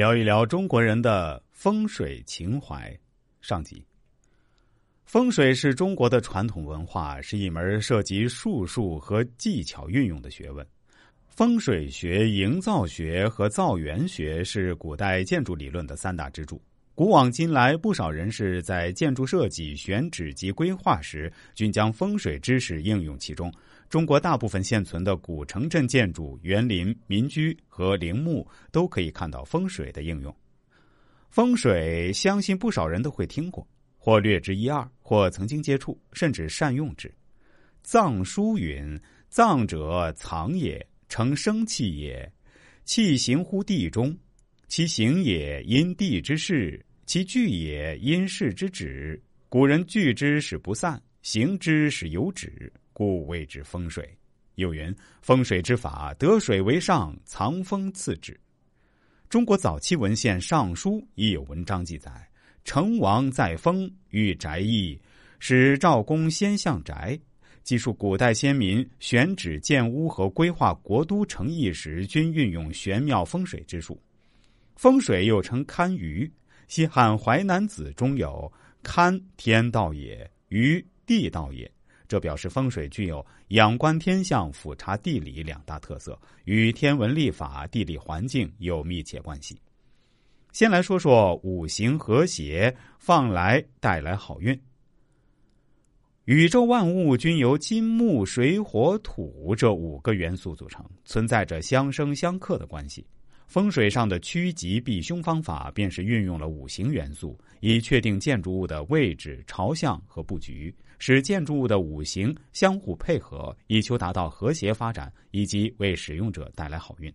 聊一聊中国人的风水情怀。上集，风水是中国的传统文化，是一门涉及术数和技巧运用的学问。风水学、营造学和造园学是古代建筑理论的三大支柱。古往今来，不少人士在建筑设计、选址及规划时，均将风水知识应用其中。中国大部分现存的古城镇建筑、园林、民居和陵墓都可以看到风水的应用。风水，相信不少人都会听过，或略知一二，或曾经接触，甚至善用之。藏书云：“藏者，藏也，成生气也。气行乎地中，其行也因地之势，其聚也因势之止。古人聚之使不散，行之使有止。”故谓之风水。又云：风水之法，得水为上，藏风次之。中国早期文献《尚书》亦有文章记载：成王在封，遇宅邑，使赵公先向宅，记述古代先民选址建屋和规划国都城邑时，均运用玄妙风水之术。风水又称堪舆。西汉《淮南子》中有“堪天道也，舆地道也”。这表示风水具有仰观天象、俯察地理两大特色，与天文历法、地理环境有密切关系。先来说说五行和谐，放来带来好运。宇宙万物均由金木水火土这五个元素组成，存在着相生相克的关系。风水上的趋吉避凶方法，便是运用了五行元素，以确定建筑物的位置、朝向和布局，使建筑物的五行相互配合，以求达到和谐发展，以及为使用者带来好运。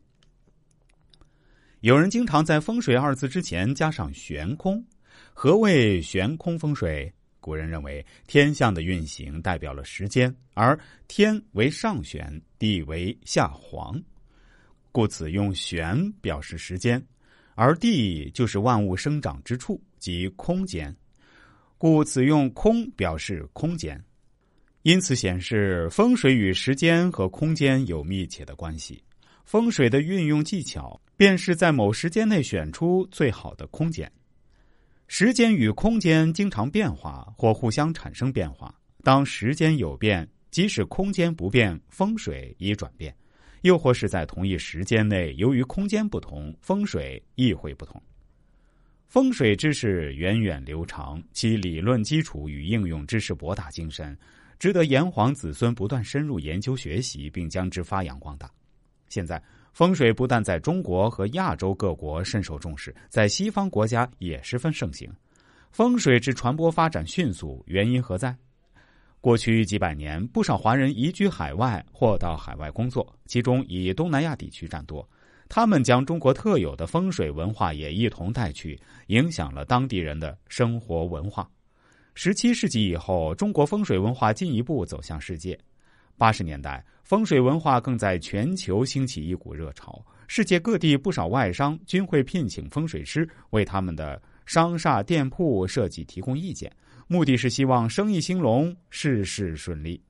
有人经常在“风水”二字之前加上“悬空”，何谓悬空风水？古人认为，天象的运行代表了时间，而天为上旋，地为下黄。故此用玄表示时间，而地就是万物生长之处，即空间。故此用空表示空间。因此显示风水与时间和空间有密切的关系。风水的运用技巧，便是在某时间内选出最好的空间。时间与空间经常变化或互相产生变化。当时间有变，即使空间不变，风水已转变。又或是在同一时间内，由于空间不同，风水亦会不同。风水知识源远流长，其理论基础与应用知识博大精深，值得炎黄子孙不断深入研究学习，并将之发扬光大。现在，风水不但在中国和亚洲各国深受重视，在西方国家也十分盛行。风水之传播发展迅速，原因何在？过去几百年，不少华人移居海外或到海外工作，其中以东南亚地区占多。他们将中国特有的风水文化也一同带去，影响了当地人的生活文化。十七世纪以后，中国风水文化进一步走向世界。八十年代，风水文化更在全球兴起一股热潮，世界各地不少外商均会聘请风水师为他们的商厦店铺设计提供意见。目的是希望生意兴隆，事事顺利。